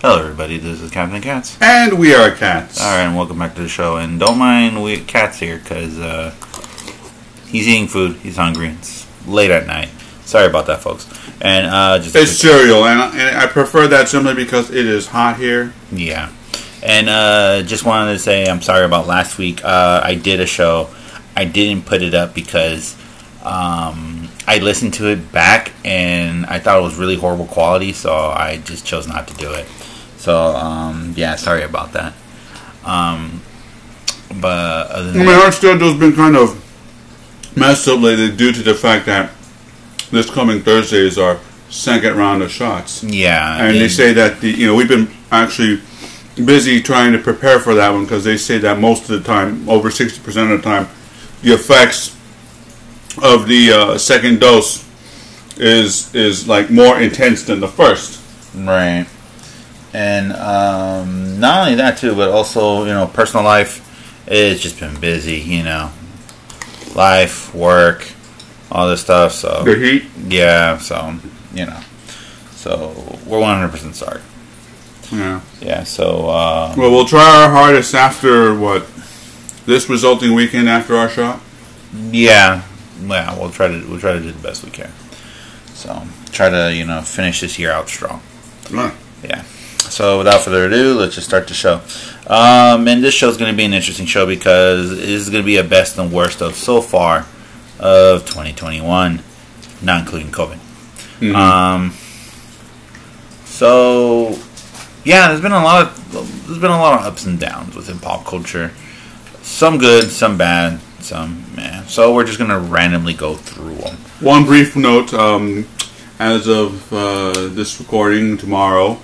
Hello, everybody. This is Captain Cats. And we are cats. All right, and welcome back to the show. And don't mind we Cats here because uh, he's eating food. He's hungry. It's late at night. Sorry about that, folks. And uh, just It's cereal, and I, and I prefer that simply because it is hot here. yeah. And uh, just wanted to say I'm sorry about last week. Uh, I did a show. I didn't put it up because um, I listened to it back and I thought it was really horrible quality, so I just chose not to do it. So um, yeah, sorry about that. Um, but other I than mean, our schedule's been kind of messed up lately due to the fact that this coming Thursday is our second round of shots. yeah, And they it- say that, the, you know, we've been actually busy trying to prepare for that one because they say that most of the time, over 60% of the time, the effects of the uh, second dose is is like more intense than the first. Right. And um, not only that too, but also you know, personal life. It's just been busy, you know, life, work, all this stuff. So The heat. yeah, so you know, so we're one hundred percent sorry. Yeah. Yeah. So uh, Well, we'll try our hardest after what this resulting weekend after our shot. yeah, yeah, we'll try to we'll try to do the best we can. So try to you know finish this year out strong. Right. Yeah. So without further ado, let's just start the show. Um, and this show is going to be an interesting show because it is going to be a best and worst of so far of 2021, not including COVID. Mhm. Um, so yeah, there's been a lot of there's been a lot of ups and downs within pop culture. Some good, some bad, some man. So we're just going to randomly go through them. One brief note: um, as of uh, this recording tomorrow,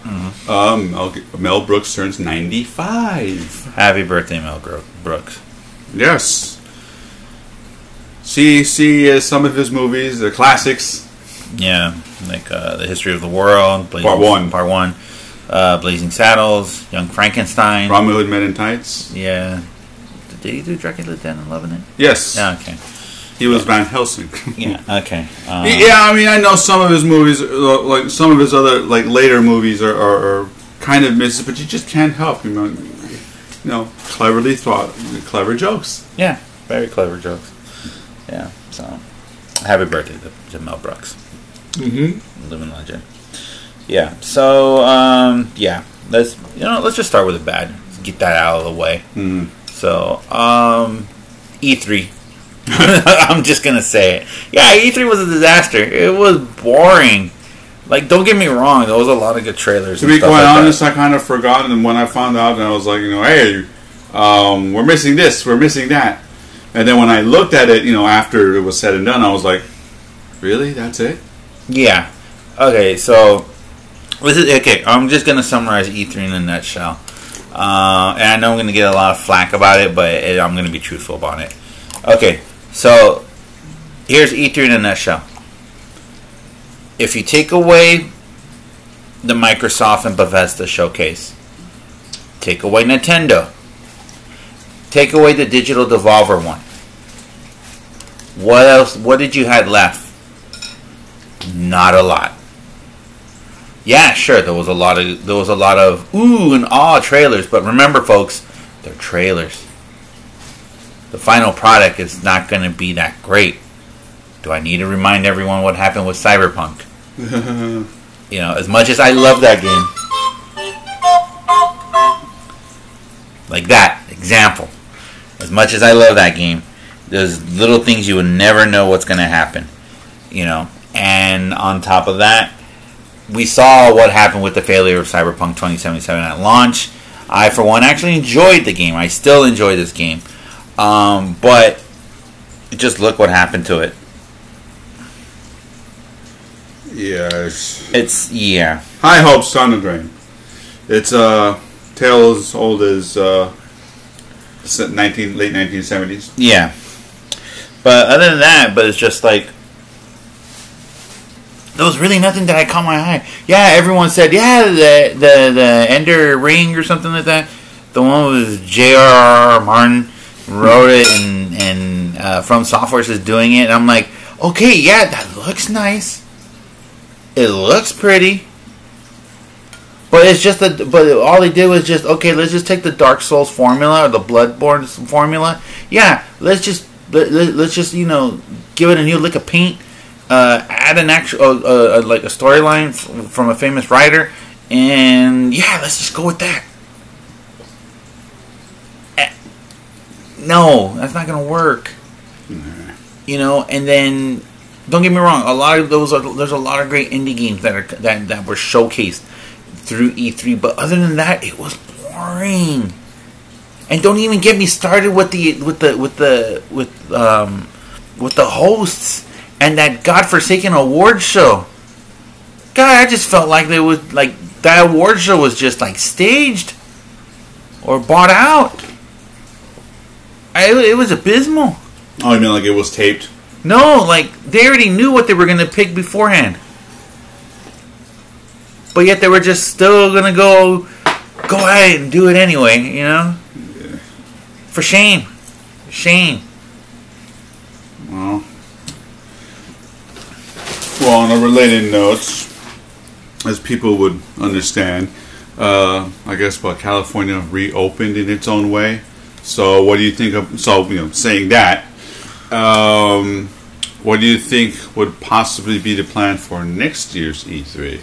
um, Mel, Mel Brooks turns ninety-five. Happy birthday, Mel Gro- Brooks. Yes. See, see uh, some of his movies, the classics. Yeah, like uh, the history of the world, Blazing, Part one. part one, uh, Blazing Saddles, Young Frankenstein. Hood Men in Tights. Yeah, did he do Dracula Dead and Loving It? Yes, Yeah, okay. He was Van Helsing. Yeah, okay. Uh, yeah, I mean, I know some of his movies, like some of his other like later movies, are, are, are kind of misses, but you just can't help. You know, you know, cleverly thought, clever jokes. yeah, very clever jokes. Yeah, so happy birthday to, to Mel Brooks, Mm-hmm. living legend. Yeah, so um, yeah, let's you know let's just start with the bad. Let's get that out of the way. Mm. So, um, E3. I'm just gonna say it. Yeah, E3 was a disaster. It was boring. Like, don't get me wrong, there was a lot of good trailers. To and be stuff quite like that. honest, I kind of forgot, and when I found out, and I was like, you know, hey, um, we're missing this, we're missing that, and then when I looked at it, you know, after it was said and done, I was like, really, that's it? Yeah. Okay, so this is okay. I'm just gonna summarize E3 in a nutshell, uh, and I know I'm gonna get a lot of flack about it, but it, I'm gonna be truthful about it. Okay, so here's E3 in a nutshell. If you take away the Microsoft and Bethesda showcase, take away Nintendo, take away the Digital Devolver one. What else? What did you have left? Not a lot. Yeah, sure. There was a lot of there was a lot of ooh and ah trailers, but remember, folks, they're trailers. The final product is not going to be that great. Do I need to remind everyone what happened with Cyberpunk? You know, as much as I love that game, like that example. As much as I love that game, there's little things you would never know what's going to happen. You know, and on top of that, we saw what happened with the failure of Cyberpunk 2077 at launch. I, for one, actually enjoyed the game. I still enjoy this game, um, but just look what happened to it. Yes. It's yeah, High hopes, Son of Drain. It's a tale as old as uh, 19, late 1970s. yeah. But other than that, but it's just like there was really nothing that I caught my eye. Yeah, everyone said, yeah, the the the Elden Ring or something like that. The one was J.R.R. Martin wrote it, and and uh, From Softworks is doing it. And I'm like, okay, yeah, that looks nice. It looks pretty. But it's just that. But all they did was just okay. Let's just take the Dark Souls formula or the Bloodborne formula. Yeah, let's just let, let's just you know give it a new lick of paint. Uh, add an actual uh, uh, like a storyline f- from a famous writer, and yeah, let's just go with that. No, that's not gonna work. You know, and then don't get me wrong, a lot of those are there's a lot of great indie games that are that that were showcased through E3, but other than that, it was boring. And don't even get me started with the with the with the with um with the hosts and that godforsaken award show. God, I just felt like they was like that award show was just like staged or bought out. I, it was abysmal. Oh, I mean, like it was taped. No, like they already knew what they were going to pick beforehand. But yet they were just still going to go go ahead and do it anyway, you know? For shame. Shame. Well, well, on a related note, as people would understand, uh, I guess what California reopened in its own way. So, what do you think of? So, you know, saying that, um, what do you think would possibly be the plan for next year's E3?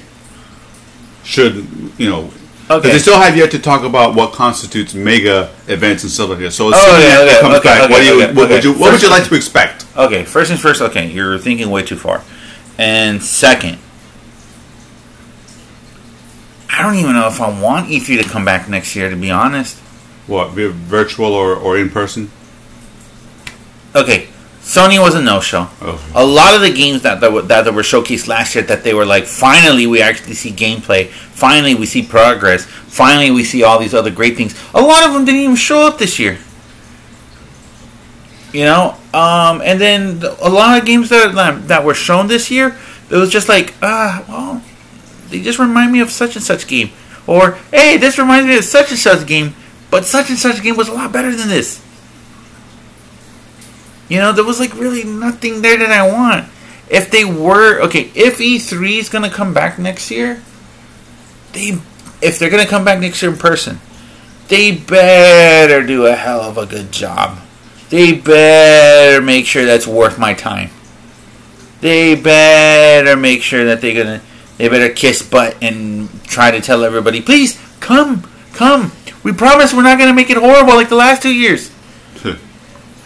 Should you know? Okay. They still have yet to talk about what constitutes mega events and stuff like that. So, Oh, assuming okay, that okay, comes okay, back, what, okay, do you, okay, what, would you, what would you like to expect? Okay, first things first, okay, you're thinking way too far. And second, I don't even know if I want E3 to come back next year, to be honest. What, virtual or, or in person? Okay, Sony was a no-show. Oh. A lot of the games that that were, that were showcased last year, that they were like, finally we actually see gameplay. Finally we see progress. Finally we see all these other great things. A lot of them didn't even show up this year. You know, um, and then a lot of games that that- that were shown this year, it was just like, ah, well, they just remind me of such and such game, or hey, this reminds me of such and such game, but such and such game was a lot better than this. You know, there was like really nothing there that I want. If they were okay, if E3 is gonna come back next year, they if they're gonna come back next year in person, they better do a hell of a good job. They better make sure that's worth my time. They better make sure that they're gonna they better kiss butt and try to tell everybody, please come, come. We promise we're not gonna make it horrible like the last two years.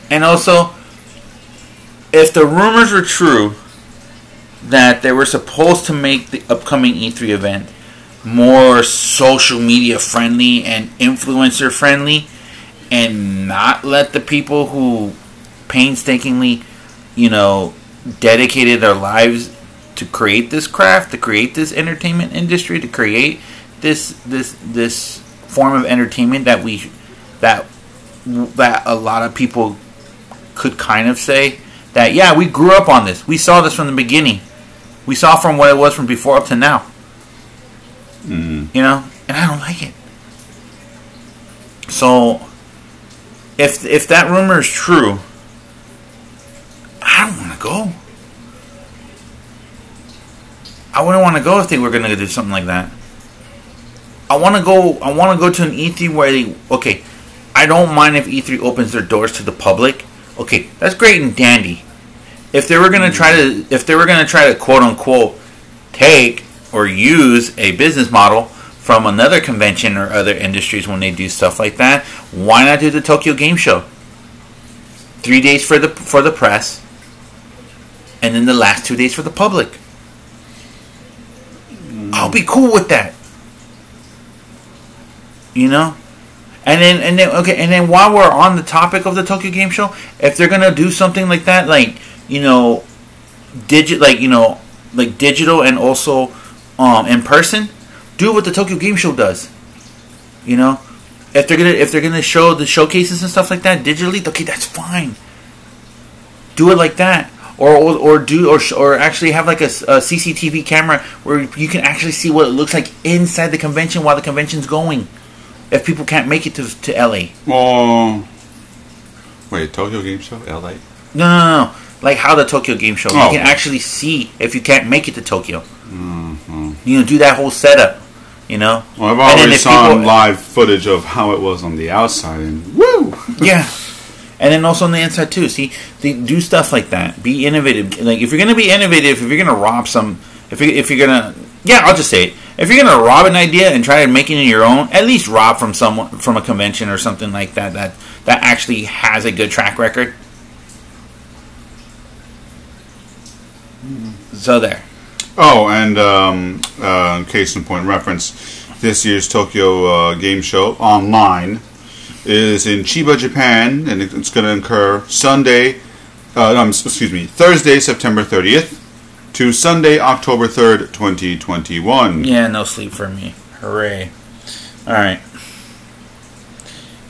And also, if the rumors are true that they were supposed to make the upcoming E3 event more social media friendly and influencer friendly and not let the people who painstakingly, you know, dedicated their lives to create this craft, to create this entertainment industry, to create this this this form of entertainment that we that that a lot of people could kind of say that yeah we grew up on this. We saw this from the beginning. We saw from what it was from before up to now. Mm. you know? And i don't like it. So if if that rumor is true i don't want to go. I wouldn't want to go if they were going to do something like that i want to go i want to go to an e3 where they okay i don't mind if e3 opens their doors to the public. Okay that's great and dandy. If they were going to try to if they were to try to quote unquote take or use a business model from another convention or other industries when they do stuff like that why not do the tokyo game show? Three days for the for the press and then the last two days for the public. I'll be cool with that you know? And then and then okay and then while we're on the topic of the tokyo game show if they're gonna do something like that like you know digit like you know like digital and also um in person do what the tokyo game show does. You know? If they're gonna if they're gonna show the showcases and stuff like that digitally okay that's fine. Do it like that. Or or, or do or or actually have like a CCTV camera where you can actually see what it looks like inside the convention while the convention's going if people can't make it to to LA Oh, wait, Tokyo Game Show, LA. No, no, no. Like how the Tokyo Game Show. Oh. You can actually see if you can't make it to Tokyo. Mm-hmm. You know, do that whole setup. You know, Well, I've already saw people- live footage of how it was on the outside, and woo! Yeah. And then also on the inside too. See, they do stuff like that. Be innovative. Like if you're gonna be innovative, if you're gonna rob some, if you if you're gonna, yeah, I'll just say it. If you're gonna rob an idea and try to make it your own, at least rob from someone from a convention or something like that that that actually has a good track record. So there. Oh, and um, uh, case in point reference, this year's Tokyo uh, Game Show online is in Chiba, Japan, and it's going to occur Sunday, uh, um, excuse me, Thursday, September 30th to Sunday, October 3rd, 2021. Yeah, no sleep for me. Hooray. Alright.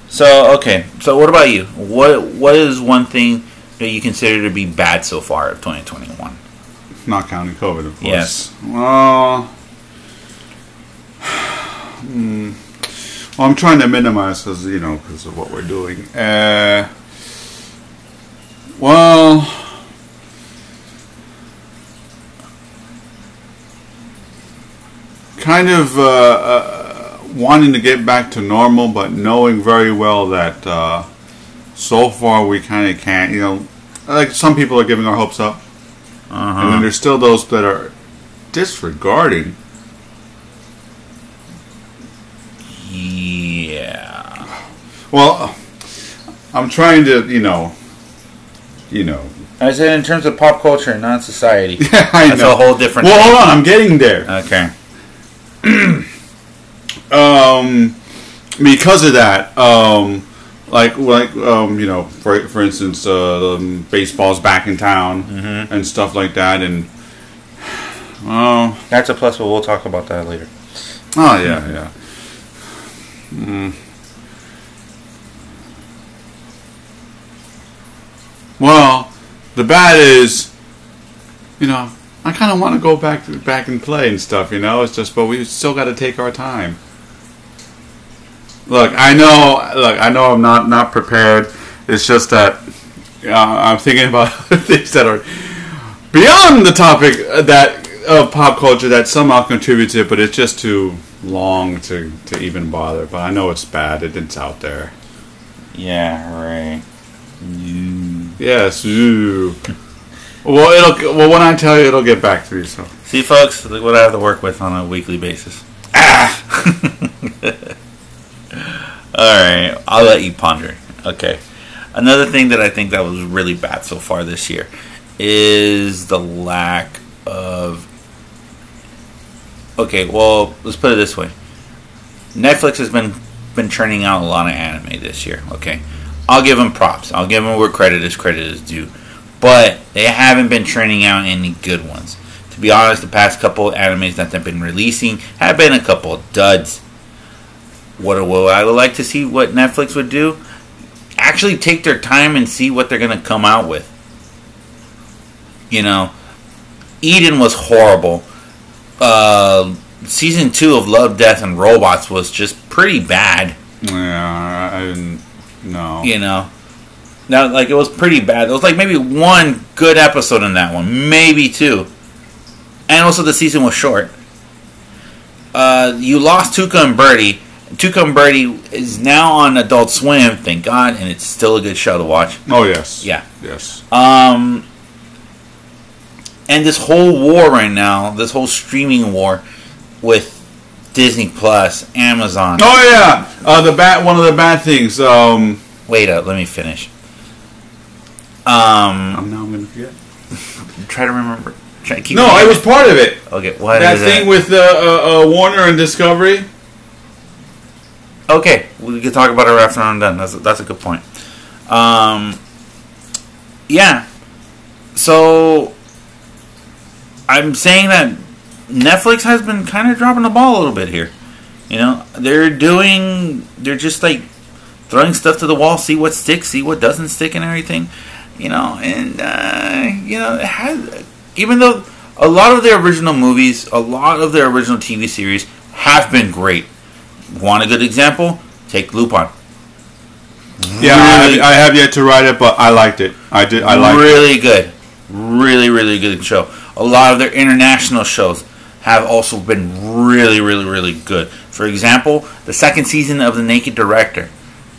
So okay, so what about you? What what is one thing that you consider to be bad so far of twenty twenty one? Not counting COVID, of course. Yes. Well, hmm. well, I'm trying to minimize because you know because of what we're doing. Uh, well, kind of uh, uh, wanting to get back to normal, but knowing very well that uh, so far we kind of can't. You know, like some people are giving our hopes up. And then Uh-huh. there's still those that are disregarding. Yeah. Well, I'm trying to, you know, you know. I said in terms of pop culture, and not society. Yeah, I That's know. a whole different Well, thing. hold on, I'm getting there. Okay. Um, because of that, um, like like um, you know, for for instance, uh, um, baseball's back in town Mm-hmm. and stuff like that, and oh, That's a plus, but we'll talk about that later. oh yeah, yeah. Mm. Well, the bad is, you know, I kind of want to go back back and play and stuff. You know, it's just, but we still got to take our time. Look, I know. Look, I know I'm not not prepared. It's just that uh, I'm thinking about things that are beyond the topic that of pop culture that somehow contributes to it, but it's just too long to, to even bother. But I know it's bad. It, it's out there. Yeah, right. Yes. Ooh. Well, it'll. Well, when I tell you, it'll get back to me. So. See, folks, look what I have to work with on a weekly basis. Ah! All right, I'll let you ponder. Okay. Another thing that I think that was really bad so far this year is the lack of. Okay, well, let's put it this way. Netflix has been been churning out a lot of anime this year. Okay, I'll give them props. I'll give them where credit is credit is due, but they haven't been churning out any good ones. To be honest, the past couple of animes that they've been releasing have been a couple of duds. What, what I would like to see what Netflix would do, actually take their time and see what they're going to come out with. You know, Eden was horrible. Uh, season two of Love, Death, and Robots was just pretty bad. Yeah. I didn't. No. You know, now like it was pretty bad. There was like maybe one good episode in that one, maybe two, and also the season was short. Uh, you lost Tuca and Birdie. Tuca and Birdie is now on Adult Swim, thank God, and it's still a good show to watch. Oh yes. Yeah. Yes. Um, and this whole war right now, this whole streaming war with Disney Plus, Amazon. Oh yeah. Uh, the bad. One of the bad things. Um. Wait up, let me finish. Um, I'm now I'm gonna forget. try to remember. Try, keep No, I was part of it. okay. What that is thing it? with uh, uh, uh, Warner and Discovery. Okay, we can talk about it after I'm done. That's that's a good point. Um, yeah. So I'm saying that Netflix has been kind of dropping the ball a little bit here. You know, they're doing. They're just like throwing stuff to the wall, see what sticks, see what doesn't stick, and everything. You know, and uh, you know, it has, even though a lot of their original movies, a lot of their original TV series have been great. Want a good example? Take Lupin. Yeah, I, have, I have yet to write it, but I liked it. I did. I liked it. really good, really really good show. A lot of their international shows have also been really, really, really good. For example, the second season of The Naked Director.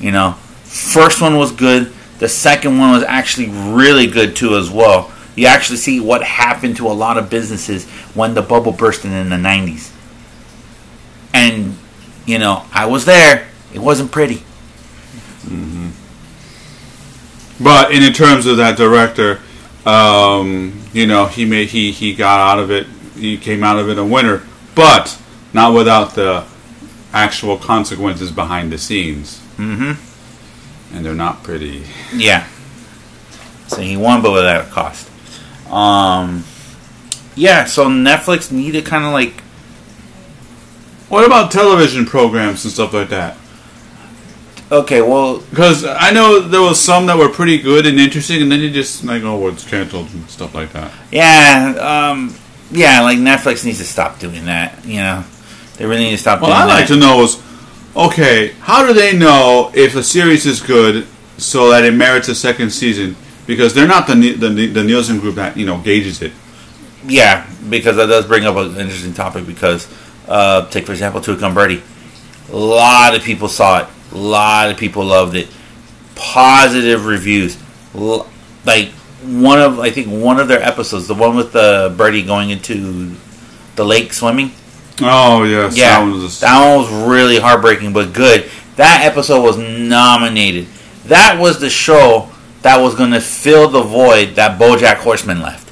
You know, first one was good. The second one was actually really good too, as well. You actually see what happened to a lot of businesses when the bubble burst in the 90s. And, you know, I was there. It wasn't pretty. But in terms of that director, um, you know, he made he he got out of it. He came out of it a winner, but not without the actual consequences behind the scenes, Mm-hmm. And they're not pretty. Yeah. So he won, but without a cost. Um, yeah. So Netflix needed kind of like What about television programs and stuff like that? okay, well, Because I know there was some that were pretty good and interesting, and then you just like, oh, well, it's canceled and stuff like that. yeah, um, yeah. Like Netflix needs to stop doing that. You know, they really need to stop. Doing that. Doing I'd like to know is, okay, how do they know if a series is good so that it merits a second season? Because they're not the the, the Nielsen group that you know gauges it. Yeah, because that does bring up an interesting topic. Because uh, take for example, Tuca and Birdie. A lot of people saw it. A lot of people loved it. Positive reviews. Like one of I think one of their episodes, the one with the birdie going into the lake swimming. Oh yes, Yeah, that one was. that one was really heartbreaking, but good. That episode was nominated. That was the show that was going to fill the void that BoJack Horseman left,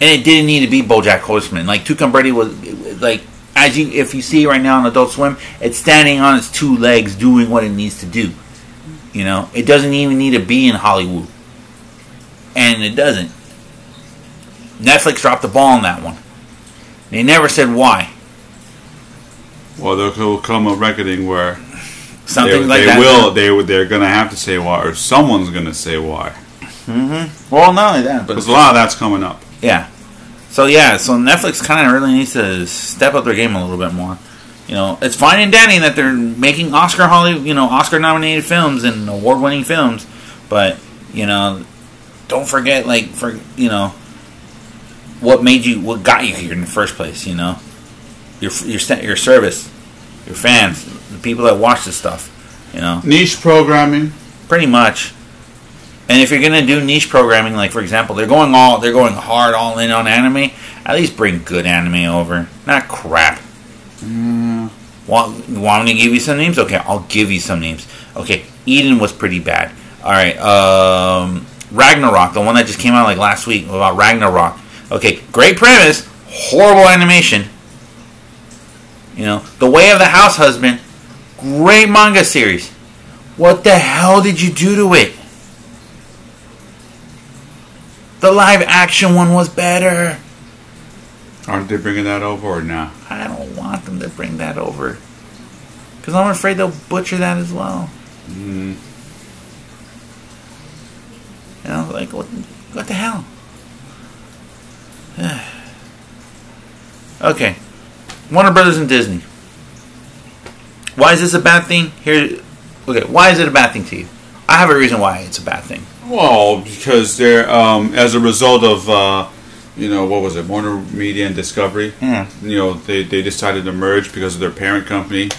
and it didn't need to be BoJack Horseman. Like Tuca and Birdie was like as you if you see right now on Adult Swim, it's standing on its two legs doing what it needs to do. You know, it doesn't even need to be in Hollywood, and it doesn't. Netflix dropped the ball on that one. They never said why. well, there will come a reckoning where Something they, like they that. will. They they're gonna have to say why, or someone's gonna say why. Mm-hmm. Well, not only that, but Because a lot of that's coming up. yeah. So yeah, so Netflix kind of really needs to step up their game a little bit more. You know, it's fine and dandy that they're making Oscar Holly, you know, Oscar nominated films and award winning films, but you know, don't forget like for you know what made you, what got you here in the first place. You know, your your your service, your fans, the people that watch this stuff. You know, Niche programming. pretty much. And if you're gonna do niche programming, like for example, they're going all they're going hard all in on anime. At least bring good anime over, not crap. Want, want me to give you some names? Okay, I'll give you some names. Okay, Eden was pretty bad. All right, um, Ragnarok, the one that just came out like last week about Ragnarok. Okay, great premise, horrible animation. You know, The Way of the House Husband, great manga series. What the hell did you do to it? The live action one was better. Aren't they bringing that over or not? I don't want them to bring that over. Because I'm afraid they'll butcher that as well. Mm. You know, like, what, what the hell? okay. Warner Brothers and Disney. Why is this a bad thing? Here, okay. Why is it a bad thing to you? I have a reason why it's a bad thing. Well, because they're um, as a result of uh, you know what was it, Warner Media and Discovery. Yeah. You know they, they decided to merge because of their parent company.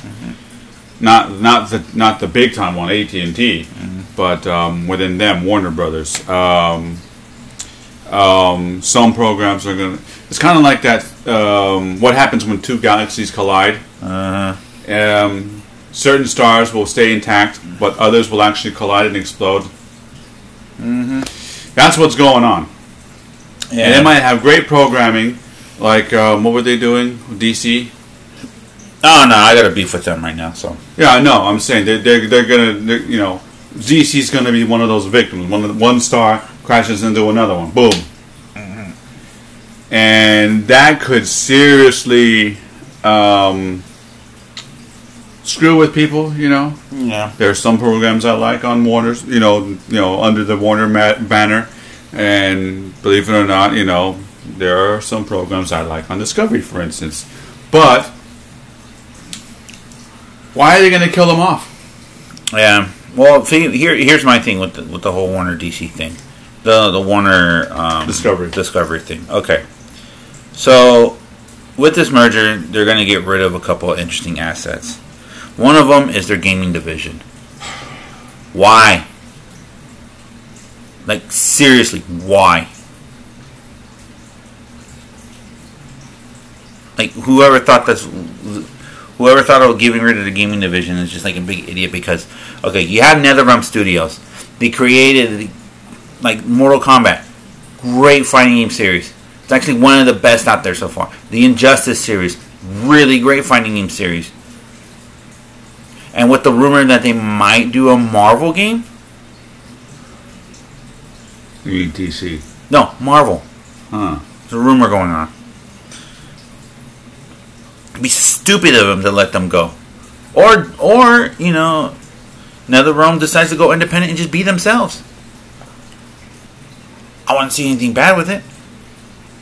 Not not the not the big time one, AT and T, but um, within them, Warner Brothers. Um, um, some programs are gonna. It's kind of like that. Um, what happens when two galaxies collide? Uh, Um, certain stars will stay intact, but others will actually collide and explode. mm-hmm. That's what's going on. Yeah. And they might have great programming, like um, what were they doing? DC. oh no, I got a beef with them right now. So Yeah, I know. I'm saying they're they're, they're gonna they're, you know DC's gonna be one of those victims. One one star crashes into another one. Boom. And that could seriously um, screw with people. You know. yeah. There are some programs I like on Warner's, you know, you know, under the Warner banner, and believe it or not, you know, there are some programs I like on Discovery, for instance. But why are they going to kill them off? Yeah. Well, see, here here's my thing with the, with the whole Warner DC thing, the the Warner um, Discovery. Discovery thing. Okay, so with this merger, they're going to get rid of a couple of interesting assets. One of them is their gaming division. Why? Like seriously, why? Like whoever thought that's whoever thought of getting rid of the gaming division is just like a big idiot because okay, you have NetherRealm Studios. They created like Mortal Kombat, great fighting game series. It's actually one of the best out there so far. The Injustice series, really great fighting game series. And with the rumor that they might do a Marvel game, You mean DC? no Marvel. Huh. There's a rumor going on. It'd be stupid of them to let them go, or or you know, NetherRealm decides to go independent and just be themselves. I wouldn't see anything bad with it,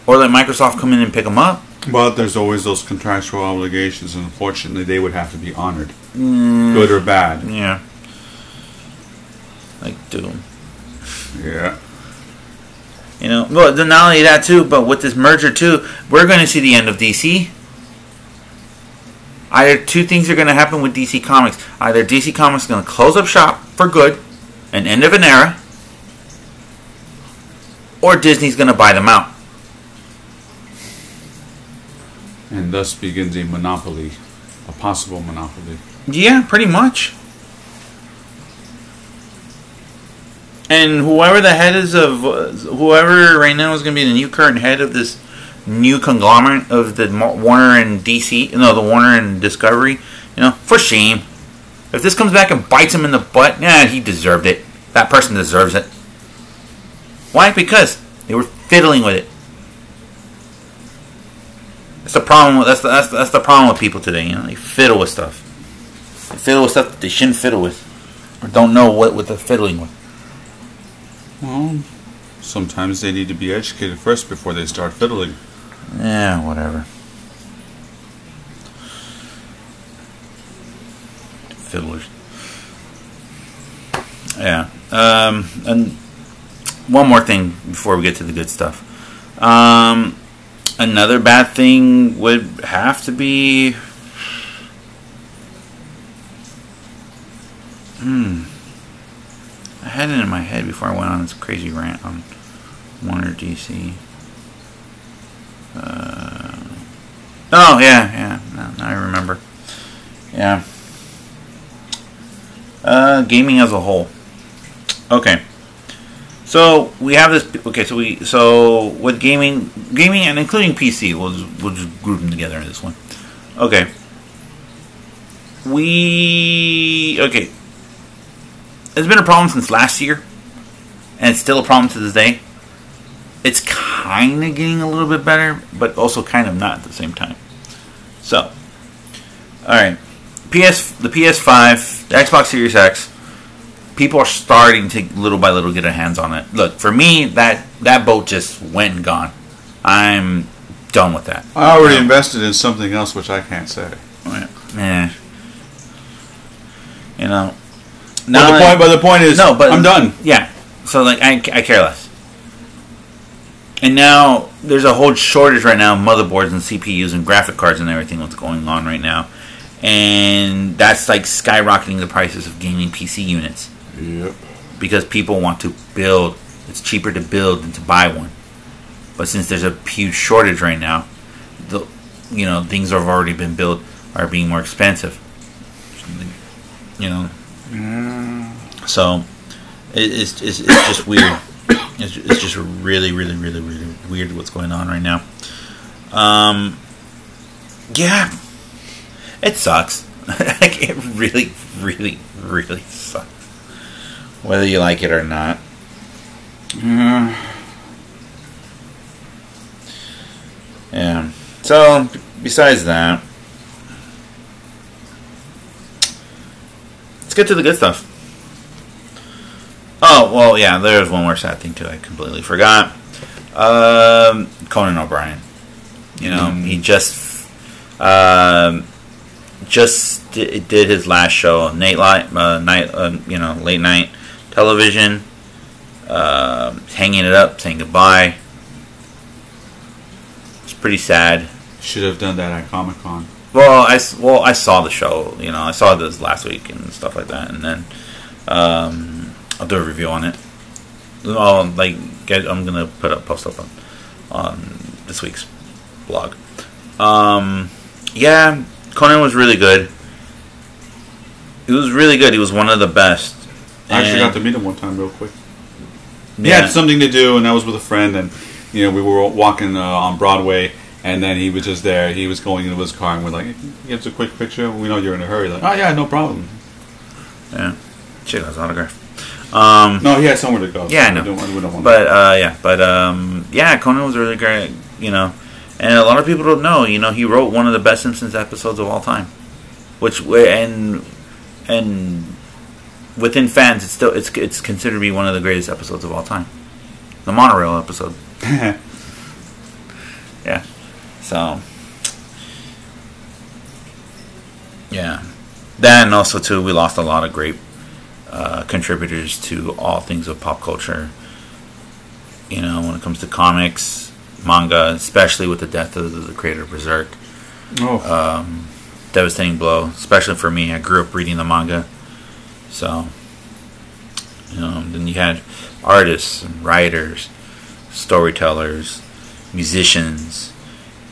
or let Microsoft come in and pick them up. But there's always those contractual obligations, and unfortunately, they would have to be honored, Mm, good or bad. yeah, like Doom. Yeah. You know, well, then not only that too, but with this merger too, we're going to see the end of DC. Either two things are going to happen with DC Comics. Either DC Comics is going to close up shop for good, an end of an era, or Disney's going to buy them out. And thus begins a monopoly, a possible monopoly. Yeah, pretty much. And whoever the head is of whoever right now is going to be the new current head of this new conglomerate of the Warner and DC, no, the Warner and Discovery, you know, for shame. If this comes back and bites him in the butt, yeah, he deserved it. That person deserves it. Why? Because they were fiddling with it. That's the problem. With, that's the that's, the- that's the problem with people today. You know, they fiddle with stuff. They fiddle with stuff that they shouldn't fiddle with, or don't know what what they're fiddling with. Well, sometimes they need to be educated first before they start fiddling. Yeah, whatever. Fiddlers. Yeah. Um, and one more thing before we get to the good stuff. Um, another bad thing would have to be. Hmm. I had it in my head before I went on this crazy rant on Warner DC. Uh, oh yeah, yeah. Now, now I remember. Yeah. Uh, gaming as a whole. Okay. So we have this. Okay, so we so with gaming, gaming and including PC, we'll just, we'll just group them together in this one. Okay. We okay. It's been a problem since last year, and it's still a problem to this day it's kind of getting a little bit better, but also kind of not at the same time. So, all right, PS, the PS5, the Xbox Series X, people are starting to little by little get their hands on it. Look, for me, that that boat just went and gone. I'm done with that. I already invested in something else, which I can't say. Eh. You know. But now the that- point, but the point is, no, but I'm done. Yeah. So like I, I care less. And now there's a whole shortage right now of motherboards and CPUs and graphic cards and everything what's going on right now. And that's like skyrocketing the prices of gaming PC units Yep. because people want to build. It's cheaper to build than to buy one. But since there's a huge shortage right now, the you know things that have already been built are being more expensive. You know, so it, it's, it's it's just weird. It's, it's just really, really, really, really weird what's going on right now. Um, yeah, it sucks. like it really, really, really sucks. Whether you like it or not. Yeah. Yeah. So, besides that, let's get to the good stuff. Oh, well, yeah, there's one more sad thing, too. I completely forgot. Um, Conan O'Brien. You know, Mm. he just um, just di- did his last show, Night Light, uh, night, uh, you know, late night television, um hanging it up, saying goodbye. It's pretty sad. Should have done that at Comic Con. Well, I well I saw the show. You know, I saw this last week and stuff like that, and then um, I'll do a review on it. I'll, like I'm gonna put up post up on on this week's blog. Um, yeah, Conan was really good. He was really good. He was one of the best. I actually got to meet him one time real quick. He had something to do, and I was with a friend, and you know we were walking uh, on Broadway, and then he was just there. He was going into his car, and we're like, "Give us a quick picture." We know you're in a hurry. Like, oh yeah, no problem. yeah, shit, his autograph. Um, No, he had somewhere to go. Yeah, I know. We don't, we But uh, yeah, but um, yeah, Conan was really great. You know, and a lot of people don't know. You know, he wrote one of the best Simpsons episodes of all time, which and and within fans, it's still it's it's considered to be one of the greatest episodes of all time. The monorail episode. Yeah. So. Yeah. Then also too, we lost a lot of great uh, contributors to all things of pop culture. You know, when it comes to comics, manga, especially with the death of the creator of Berserk, oh, um, devastating blow. Especially for me, I grew up reading the manga, so you know. Then you had artists, and writers, storytellers, musicians,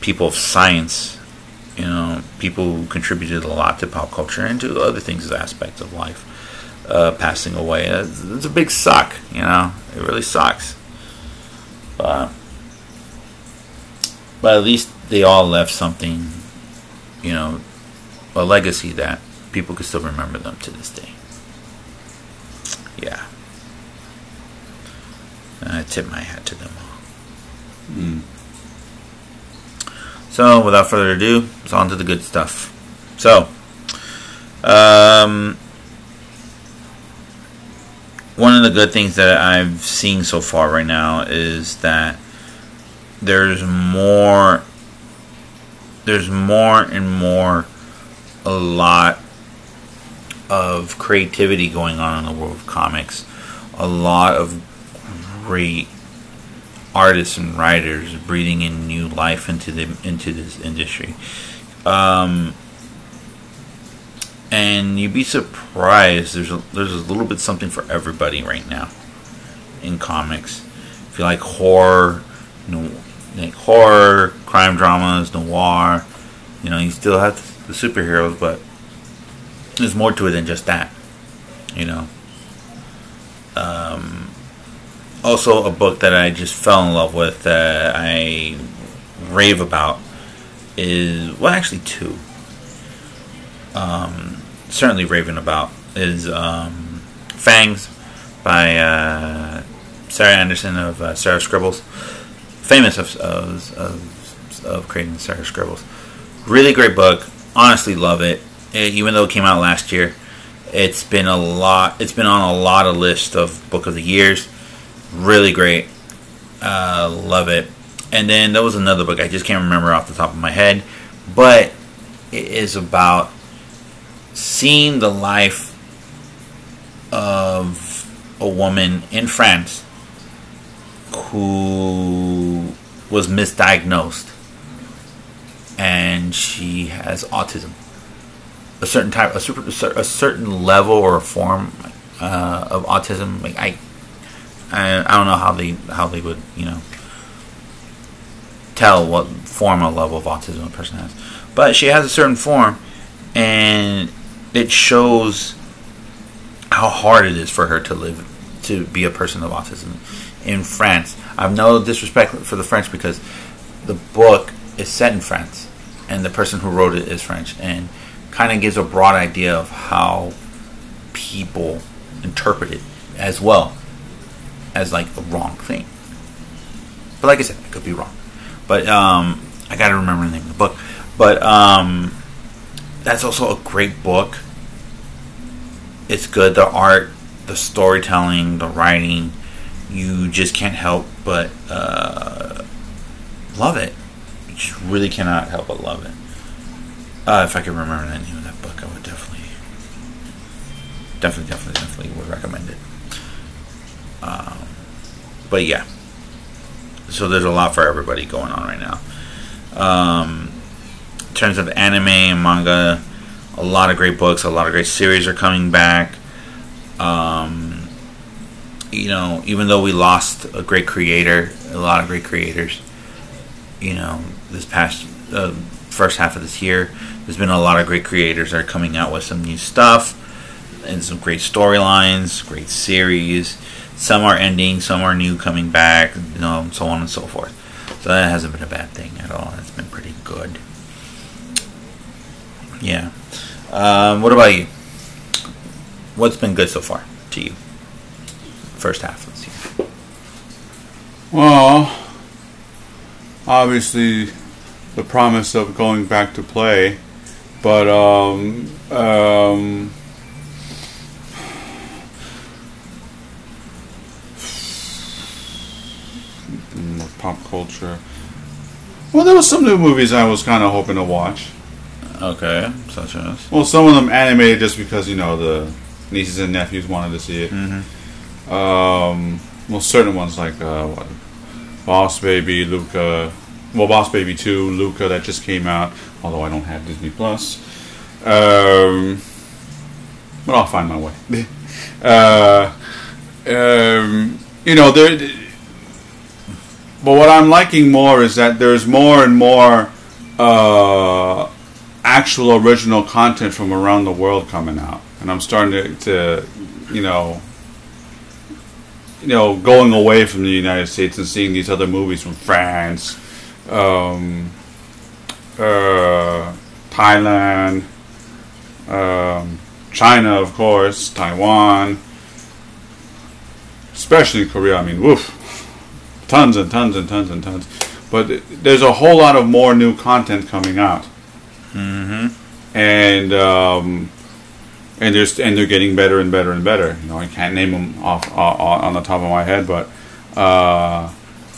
people of science. You know, people who contributed a lot to pop culture and to other things, as aspects of life, uh, passing away. It's, it's a big suck. You know, it really sucks. But but at least they all left something you know, a legacy that people can still remember them to this day. Yeah. And I tip my hat to them all. mm. So, without further ado, it's on to the good stuff. So, um, one of the good things that I've seen so far right now is that there's more, there's more and more, a lot of creativity going on in the world of comics. A lot of great artists and writers breathing in new life into the into this industry. Um, and you'd be surprised. There's a, there's a little bit something for everybody right now in comics. If you like horror, no, like horror, crime dramas, noir, you know, you still have the superheroes, but there's more to it than just that. You know. Um, also a book that I just fell in love with that I rave about is well actually two. Um, certainly raving about is um, Fangs by uh, Sarah Anderson of uh, Sarah Scribbles, famous of, of, of, of creating Sarah Scribbles. Really great book. Honestly, love it. Eh, Even though it came out last year, it's been a lot. It's been on a lot of lists of book of the years really great. Uh, love it. And then there was another book I just can't remember off the top of my head, but it is about seeing the life of a woman in France who was misdiagnosed and she has autism. A certain type, a, super, a certain level or form uh, of autism. Like I, I, I don't know how they how they would you know tell what form or level of autism a person has, but she has a certain form, and it shows how hard it is for her to live to be a person of autism in France. I've no disrespect for the French because the book is set in France, and the person who wrote it is French, and kind of gives a broad idea of how people interpret it as well as like a wrong thing. But like I said, I could be wrong. But um, I got to remember the name of the book. But um, that's also a great book. It's good. The art, the storytelling, the writing. You just can't help but uh, love it. You just really cannot help but love it. Uh, if I could remember the name of that book, I would definitely, definitely, definitely, definitely would recommend it. Um, but yeah, so there's a lot for everybody going on right now. Um, terms of anime and manga, a lot of great books, a lot of great series are coming back. Um, you know, even though we lost a great creator, a lot of great creators, you know, this past uh, first half of this year, there's been a lot of great creators that are coming out with some new stuff and some great storylines, great series. Some are ending, some are new coming back, you know, so on and so forth. So that hasn't been a bad thing at all. It's been pretty good. Yeah. Um, what about you? What's been good so far to you? First half of this year. Well, obviously, the promise of going back to play, but um, um, pop culture. Well, there was some new movies I was kind of hoping to watch. Okay, such as. Well, some of them animated just because you know the nieces and nephews wanted to see it. Mm-hmm. Um, well, certain ones like uh, what, Boss Baby, Luca. Well, Boss Baby Two, Luca that just came out. Although I don't have Disney Plus, um, but I'll find my way. uh, um, you know, there. But what I'm liking more is that there's more and more uh, actual original content from around the world coming out, and I'm starting to, to you know, you know, going away from the United States and seeing these other movies from France, um, uh, Thailand, um, China, of course, Taiwan, especially Korea. I mean, woof, tons and tons and tons and tons. But there's a whole lot of more new content coming out, Mm-hmm. and um, and there's and they're getting better and better and better. You know, I can't name them off uh, on the top of my head, but uh,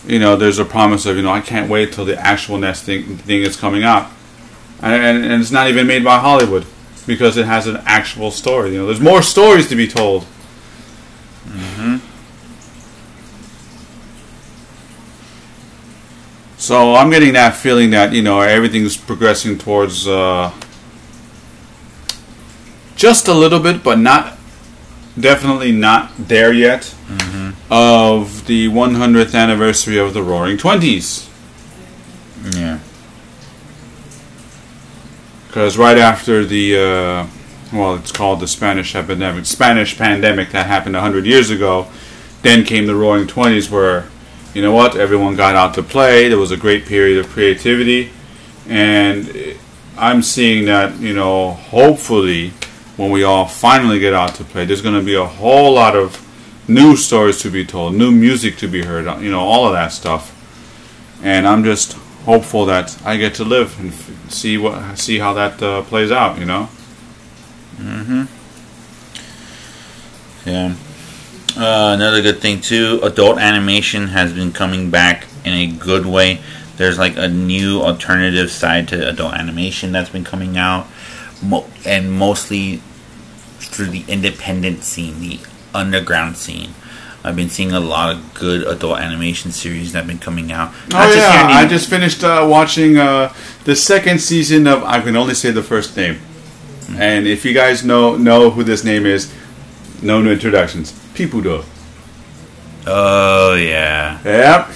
you know, there's a promise of you know I can't wait till the actual next thing thing is coming out, and, and, and it's not even made by Hollywood because it has an actual story. You know, there's more stories to be told. Mm-hmm. So I'm getting that feeling that you know everything's progressing towards uh, just a little bit, but not definitely not there yet. Of the 100th anniversary of the Roaring Twenties, Yeah. because right after the uh, well, it's called the Spanish epidemic, Spanish pandemic that happened 100 years ago. Then came the Roaring Twenties, where you know what, everyone got out to play. There was a great period of creativity, and I'm seeing that you know, hopefully, when we all finally get out to play, there's going to be a whole lot of new stories to be told, new music to be heard, you know, all of that stuff. And I'm just hopeful that I get to live and f- see what see how that uh, plays out, you know. Mm-hmm. Yeah. Uh, another good thing too, adult animation has been coming back in a good way. There's like a new alternative side to adult animation that's been coming out, Mo- and mostly through the independent scene, the underground scene. I've been seeing a lot of good adult animation series that have been coming out. Not oh yeah, I just finished uh, watching uh, the second season of. I can only say the first name, and if you guys know know who this name is, no new introductions. Pipudo. Oh yeah. Yep,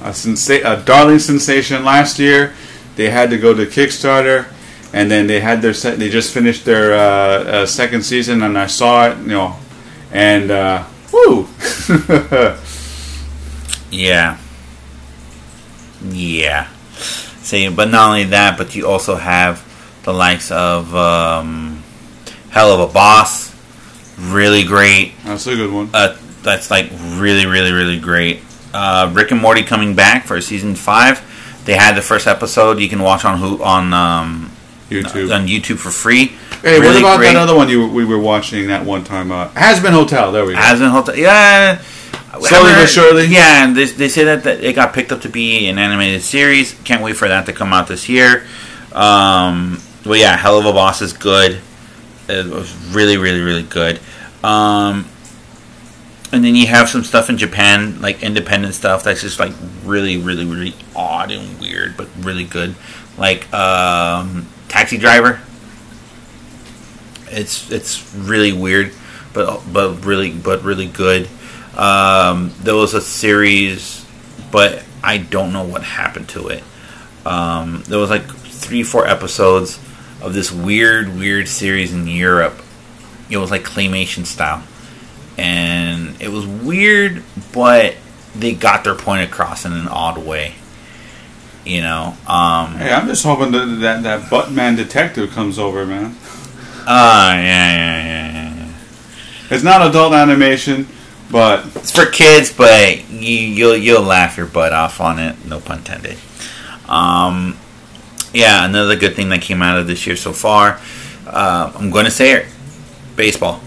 a, sensa- a darling sensation last year. They had to go to Kickstarter, and then they had their set. They just finished their uh, uh, second season, and I saw it. You know, and uh, woo. Yeah. Yeah. See, but not only that, but you also have the likes of um, Helluva Boss, really great. That's a good one. Uh, that's like really, really, really great. Uh, Rick and Morty coming back for season five. They had the first episode. You can watch on who on um, YouTube. on YouTube for free. Hey, what about great. that other one you we were watching that one time? Uh, Hazbin Hotel. There we go. Hazbin Hotel. Yeah. Slowly but surely. Yeah, and they, they say that, that it got picked up to be an animated series. Can't wait for that to come out this year. Um, but yeah, Helluva Boss is good. It was really, really, really good. Um, and then you have some stuff in Japan, like independent stuff that's just like really, really, really odd and weird, but really good. Like um, Taxi Driver. It's it's really weird, but but really but really good. Um, there was a series, but I don't know what happened to it. Um, there was like three four episodes of this weird weird series in Europe. It was like claymation style, and it was weird, but they got their point across in an odd way. You know, um, Hey, I'm just hoping that that, that Buttman detective comes over, man. Ah, yeah, yeah, yeah, yeah, yeah. It's not adult animation, but It's for kids, but you, you'll you'll laugh your butt off on it. No pun intended. Um, yeah, another good thing that came out of this year so far. Uh, I'm going to say it: baseball.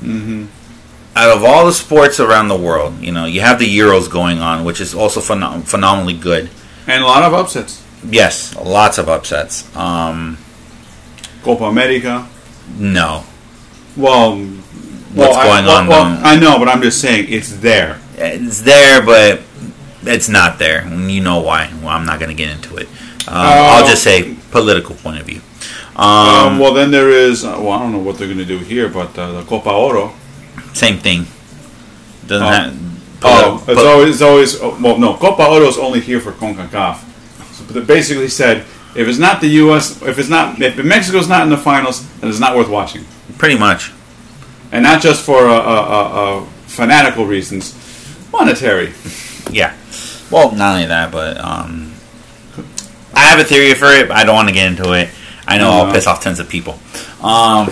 mhm. Out of all the sports around the world, you know, you have the Euros going on, which is also phenom- phenomenally good. And a lot of upsets. Yes, lots of upsets. Um, Copa America. no, Well, What's well, I, going well, on, Well? I know, but I'm just saying it's there. it's there, but it's not there. You know why? Well, I'm not going to get into it. Um, I'll just say political point of view. Um, Um, well, then there is. Uh, well, I don't know what they're going to do here, but uh, the Copa Oro. same thing. Doesn't Oh. have. Oh, but- it's always, it's always. Well, no, Copa Oro is only here for Concacaf. So they basically said if it's not the U.S., if it's not, if Mexico's not in the finals, then it's not worth watching, pretty much. and not just for uh, uh, uh, uh, fanatical reasons, monetary. Yeah. Well, not only that, but um, I have a theory for it. But I don't want to get into it. I know I'll piss off tons of people. Um,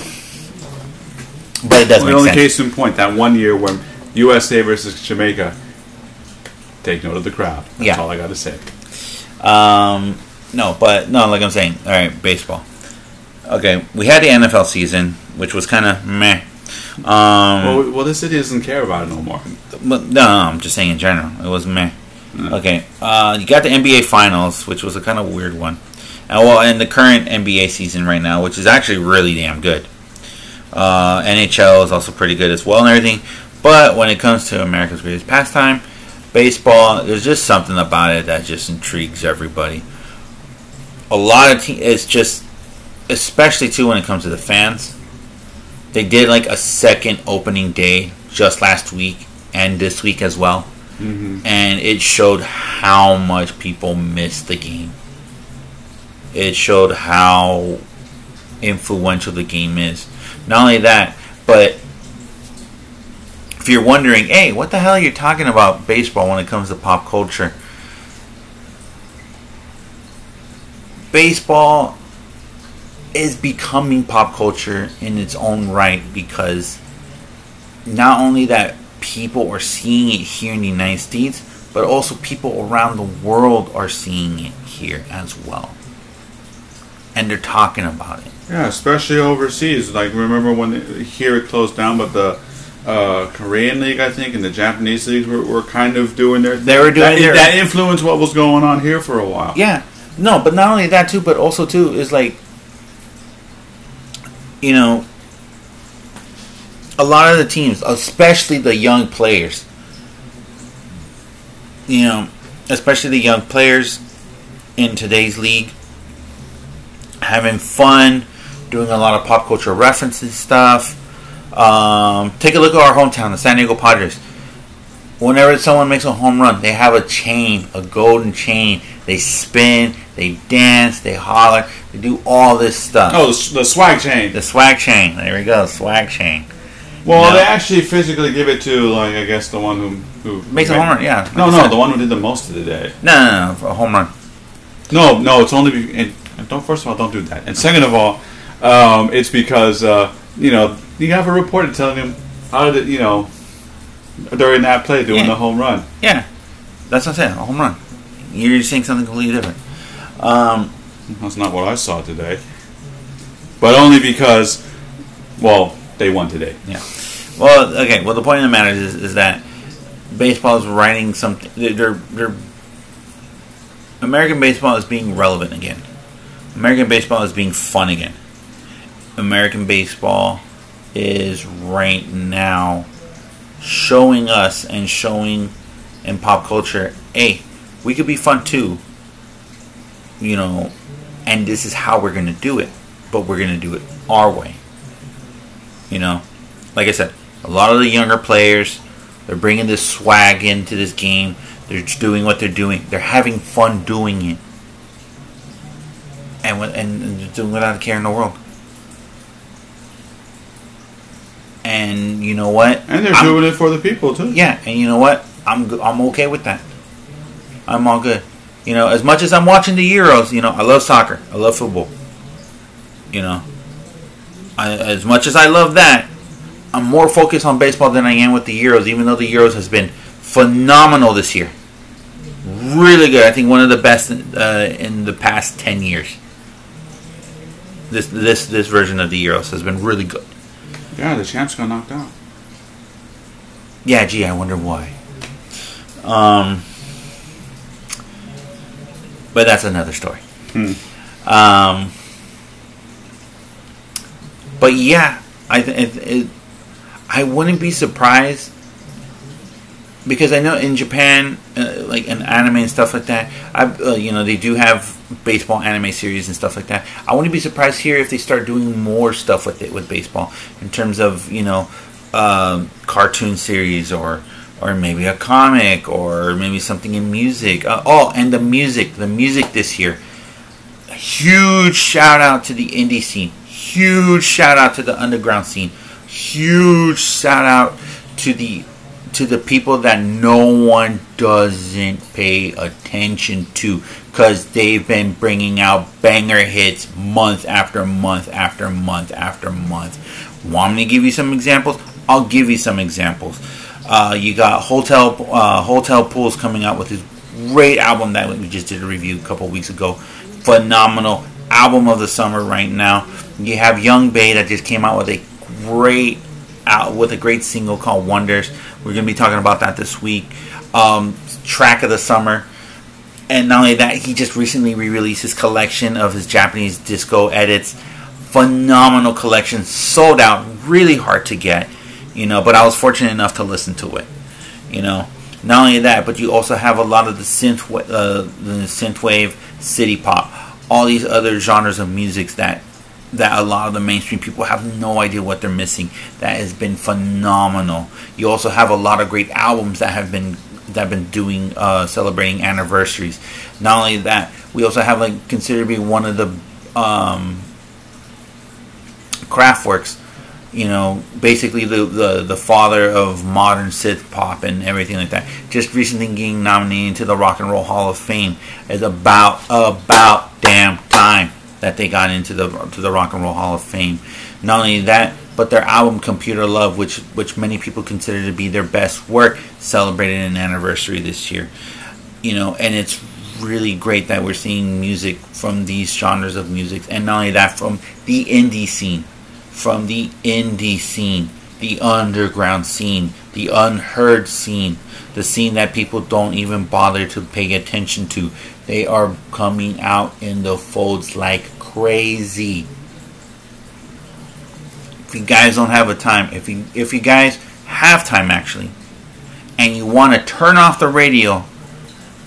but it does the make only sense. case in point that one year when USA versus Jamaica. Take note of the crowd. That's Yeah. all I got to say. Um, no, but no, like I'm saying, all right, baseball. Okay, we had the NFL season, which was kind of meh. Um, Well, well, this city doesn't care about it no more. but no, no, I'm just saying in general, it was meh. Mm. Okay, uh, you got the NBA Finals, which was a kind of weird one. And well, and the current NBA season right now, which is actually really damn good. Uh, NHL is also pretty good as well and everything. But when it comes to America's greatest pastime, baseball, there's just something about it that just intrigues everybody. A lot of te- it's just, especially too when it comes to the fans. They did like a second opening day just last week and this week as well, hmm and it showed how much people missed the game. It showed how influential the game is. Not only that, but if you're wondering, hey, what the hell are you talking about baseball when it comes to pop culture? Baseball is becoming pop culture in its own right because not only that people are seeing it here in the United States, but also people around the world are seeing it here as well. And they're talking about it. Yeah, especially overseas. Like remember when here it closed down, but the uh, Korean league, I think, and the Japanese leagues were, were kind of doing their. They were doing that, their- that influenced what was going on here for a while. Yeah. No, but not only that too, but also too is like you know a lot of the teams, especially the young players, you know, especially the young players in today's league having fun, doing a lot of pop culture references stuff. Um, take a look at our hometown, the San Diego Padres. Whenever someone makes a home run, they have a chain, a golden chain. They spin, they dance, they holler, they do all this stuff. Oh, the, the swag chain. The swag chain. There we go, swag chain. Well, No. they actually physically give it to like I guess the one who who Makes a home run, yeah. No, like I no, the one who did the most of the day. No, no, no, for a home run. No, no, it's only and don't. First of all, don't do that. And second of all, um, it's because uh, you know you have a reporter telling him how did you know during that play doing Yeah. the home run. Yeah, that's what I'm saying. A home run. You're saying something completely different. Um, That's not what I saw today. But only because, well, they won today. Yeah. Well, okay. Well, the point of the matter is, is that baseball is writing something. They're, they're American baseball is being relevant again. American baseball is being fun again. American baseball is right now showing us and showing in pop culture, hey, we could be fun too. You know, and this is how we're going to do it. But we're going to do it our way. You know, like I said, a lot of the younger players, they're bringing this swag into this game. They're doing what they're doing. They're having fun doing it, and and, and doing without a care in the world. And you know what? And they're I'm- doing it for the people too. yeah, and you know what? I'm I'm okay with that. I'm all good. You know, as much as I'm watching the Euros, you know, I love soccer. I love football. You know, I, as much as I love that, I'm more focused on baseball than I am with the Euros. Even though the Euros has been phenomenal this year, really good. I think one of the best uh, in the past ten years. This this this version of the Euros has been really good. Yeah, the champs got knocked out. Yeah, gee, I wonder why. Um, but that's another story. Hmm. Um, but yeah, I th- it, it, I wouldn't be surprised because I know in Japan, uh, like an anime and stuff like that, I uh, you know they do have baseball anime series and stuff like that. I wouldn't be surprised here if they start doing more stuff with it with baseball in terms of you know um cartoon series or or maybe a comic or maybe something in music. Uh, oh, and the music, the music this year. Huge shout out to the indie scene. Huge shout out to the underground scene. Huge shout out to the to the people that no one doesn't pay attention to because they've been bringing out banger hits month after month after month after month. Want me to give you some examples? I'll give you some examples. Uh, you got Hotel uh, Hotel Pools coming out with his great album that we just did a review a couple weeks ago. Phenomenal album of the summer right now. You have Yung Bae that just came out with a great out with a great single called Wonders. We're gonna be talking about that this week. Um, track of the summer, and not only that, he just recently re-released his collection of his Japanese disco edits. Phenomenal collection, sold out, really hard to get, you know. But I was fortunate enough to listen to it, you know. Not only that, but you also have a lot of the synth, uh, the synthwave, city pop, all these other genres of music that that a lot of the mainstream people have no idea what they're missing. That has been phenomenal. You also have a lot of great albums that have been that have been doing uh, celebrating anniversaries. Not only that, we also have like considered to be one of the um, Kraftwerks. You know, basically the, the the father of modern synth pop and everything like that. Just recently getting nominated to the Rock and Roll Hall of Fame is about about damn time that they got into the to the Rock and Roll Hall of Fame. Not only that, but their album Computer Love, which which many people consider to be their best work, celebrated an anniversary this year. You know, and it's really great that we're seeing music from these genres of music, and not only that, from the indie scene, from the indie scene, the underground scene, the unheard scene, the scene that people don't even bother to pay attention to. They are coming out in the folds like crazy. If you guys don't have a time, if you if you guys have time actually, and you want to turn off the radio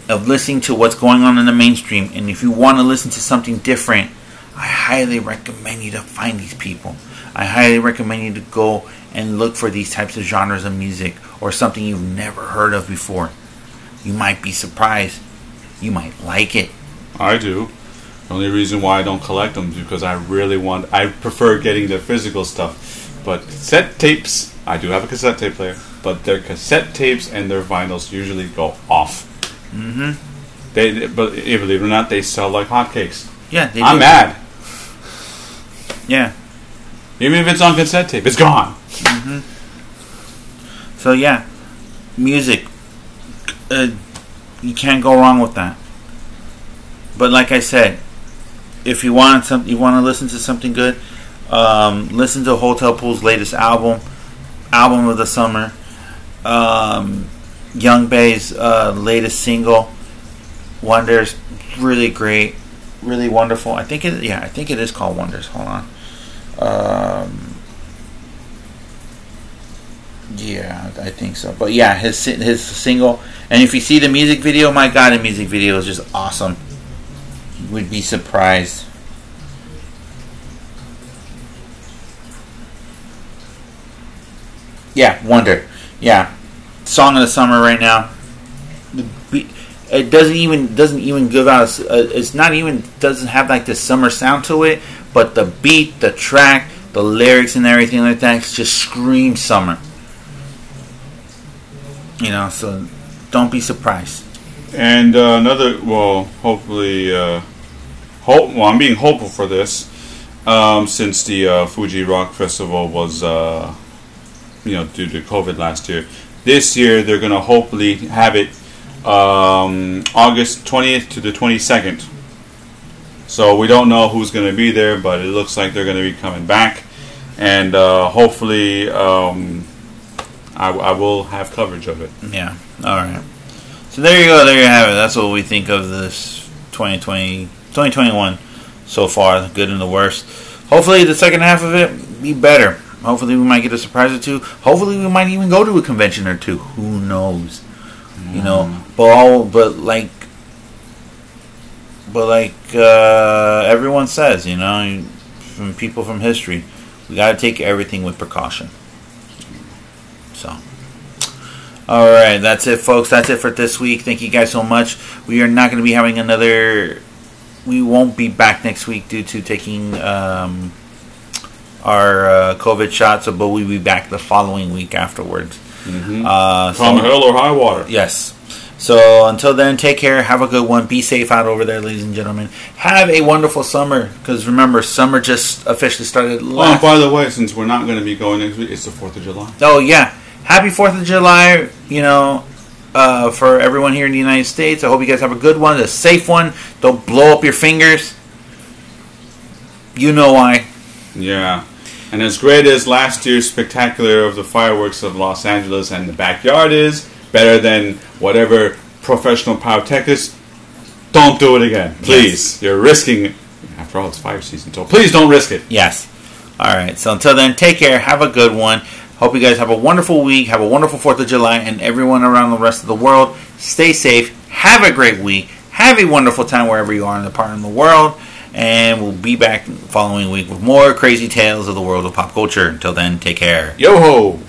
of listening to what's going on in the mainstream, and if you want to listen to something different, I highly recommend you to find these people. I highly recommend you to go and look for these types of genres of music or something you've never heard of before. You might be surprised. You might like it. I do. The only reason why I don't collect them is because I really want. I prefer getting the physical stuff. But cassette tapes, I do have a cassette tape player, but their cassette tapes and their vinyls usually go off. Mm-hmm. They, but believe it or not, they sell like hotcakes. Yeah, they do I'm do. mad. Yeah. Even if it's on cassette tape, it's gone. So yeah, music. Uh, you can't go wrong with that. But like I said, if you want some, you want to listen to something good, um, listen to Hotel Pool's latest album, album of the summer. Um, Yung Bae's uh, latest single, Wonders, really great, really wonderful. I think it, yeah, I think it is called Wonders. Hold on. Um, yeah, I think so. But yeah, his his single, and if you see the music video, my god, the music video is just awesome. You would be surprised. Yeah, Wonder. Yeah, song of the summer right now. It doesn't even doesn't even give out. A, uh, it's not even doesn't have like the summer sound to it, but the beat, the track, the lyrics, and everything like that just screams summer. You know, so don't be surprised. And uh, another, well, hopefully, uh, hope. Well, I'm being hopeful for this, um, since the uh, Fuji Rock Festival was, uh, you know, due to COVID last year. This year, they're gonna hopefully have it um, August 20th to the 22nd. So we don't know who's gonna be there, but it looks like they're gonna be coming back, and uh, hopefully, um, I, I will have coverage of it. Yeah. All right. So there you go. There you have it. That's what we think of this 2020, 2021 so far, good and the worst. Hopefully, the second half of it be better. Hopefully, we might get a surprise or two. Hopefully, we might even go to a convention or two. Who knows? You know, but all, but like, but like uh, everyone says, you know, from people from history, we got to take everything with precaution. So. All right, that's it, folks. That's it for this week. Thank you guys so much. We are not going to be having another. We won't be back next week due to taking um, our uh, COVID shots, but we'll be back the following week afterwards. Mm-hmm. Uh, Come so- hell or high water. Yes. So until then, take care. Have a good one. Be safe out over there, ladies and gentlemen. Have a wonderful summer. Because remember, summer just officially started. Oh, and by the way, since we're not going to be going next week, it's the 4th of July. Oh yeah, happy Fourth of July! You know, uh, for everyone here in the United States. I hope you guys have a good one, a safe one. Don't blow up your fingers. You know why. Yeah. And as great as last year's spectacular of the fireworks of Los Angeles and the backyard is, better than whatever professional pyrotechnics, don't do it again. Please. You're risking it. After all, it's fire season, so please don't risk it. Yes. All right. So until then, take care. Have a good one. Hope you guys have a wonderful week. Have a wonderful Fourth of July, and everyone around the rest of the world. Stay safe. Have a great week. Have a wonderful time wherever you are in the part of the world. And we'll be back following week with more crazy tales of the world of pop culture. Until then, take care. Yo ho!